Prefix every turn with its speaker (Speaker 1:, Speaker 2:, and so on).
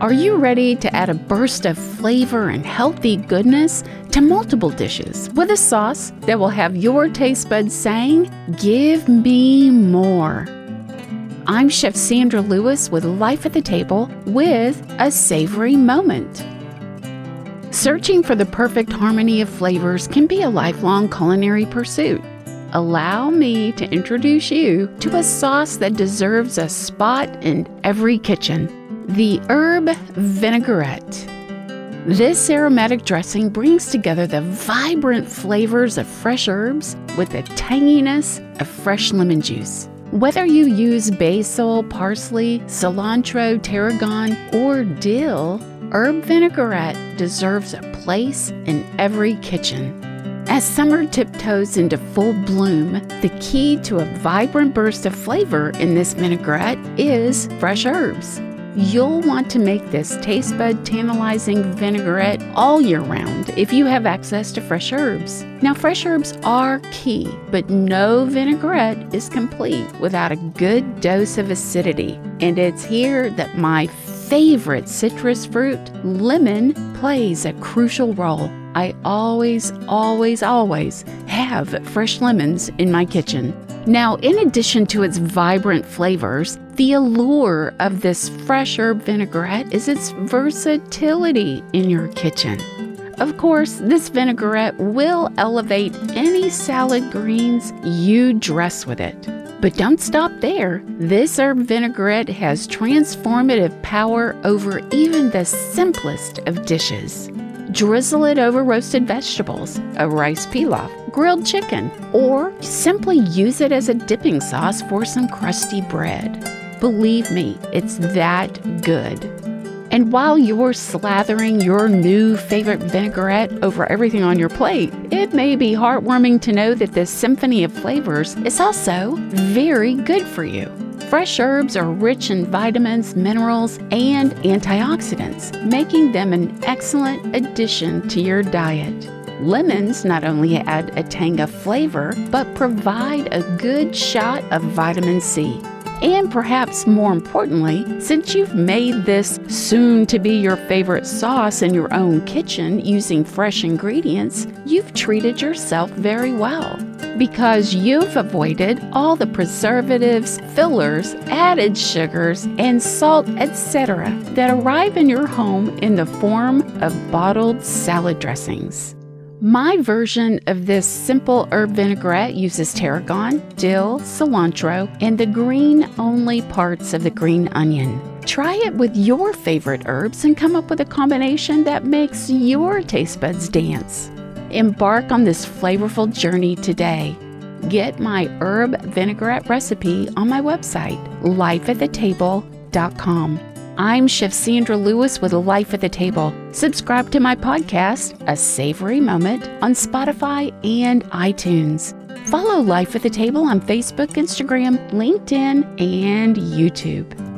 Speaker 1: Are you ready to add a burst of flavor and healthy goodness to multiple dishes with a sauce that will have your taste buds saying, Give me more? I'm Chef Sandra Lewis with Life at the Table with a savory moment. Searching for the perfect harmony of flavors can be a lifelong culinary pursuit. Allow me to introduce you to a sauce that deserves a spot in every kitchen the herb vinaigrette. This aromatic dressing brings together the vibrant flavors of fresh herbs with the tanginess of fresh lemon juice. Whether you use basil, parsley, cilantro, tarragon, or dill, herb vinaigrette deserves a place in every kitchen. As summer tiptoes into full bloom, the key to a vibrant burst of flavor in this vinaigrette is fresh herbs. You'll want to make this taste bud tantalizing vinaigrette all year round if you have access to fresh herbs. Now, fresh herbs are key, but no vinaigrette is complete without a good dose of acidity. And it's here that my favorite citrus fruit, lemon, plays a crucial role. I always, always, always have fresh lemons in my kitchen. Now, in addition to its vibrant flavors, the allure of this fresh herb vinaigrette is its versatility in your kitchen. Of course, this vinaigrette will elevate any salad greens you dress with it. But don't stop there. This herb vinaigrette has transformative power over even the simplest of dishes. Drizzle it over roasted vegetables, a rice pilaf, grilled chicken, or simply use it as a dipping sauce for some crusty bread. Believe me, it's that good. And while you're slathering your new favorite vinaigrette over everything on your plate, it may be heartwarming to know that this symphony of flavors is also very good for you. Fresh herbs are rich in vitamins, minerals, and antioxidants, making them an excellent addition to your diet. Lemons not only add a tang of flavor, but provide a good shot of vitamin C. And perhaps more importantly, since you've made this soon to be your favorite sauce in your own kitchen using fresh ingredients, you've treated yourself very well because you've avoided all the preservatives, fillers, added sugars, and salt, etc., that arrive in your home in the form of bottled salad dressings. My version of this simple herb vinaigrette uses tarragon, dill, cilantro, and the green only parts of the green onion. Try it with your favorite herbs and come up with a combination that makes your taste buds dance. Embark on this flavorful journey today. Get my herb vinaigrette recipe on my website, lifeatthetable.com. I'm Chef Sandra Lewis with Life at the Table. Subscribe to my podcast, A Savory Moment, on Spotify and iTunes. Follow Life at the Table on Facebook, Instagram, LinkedIn, and YouTube.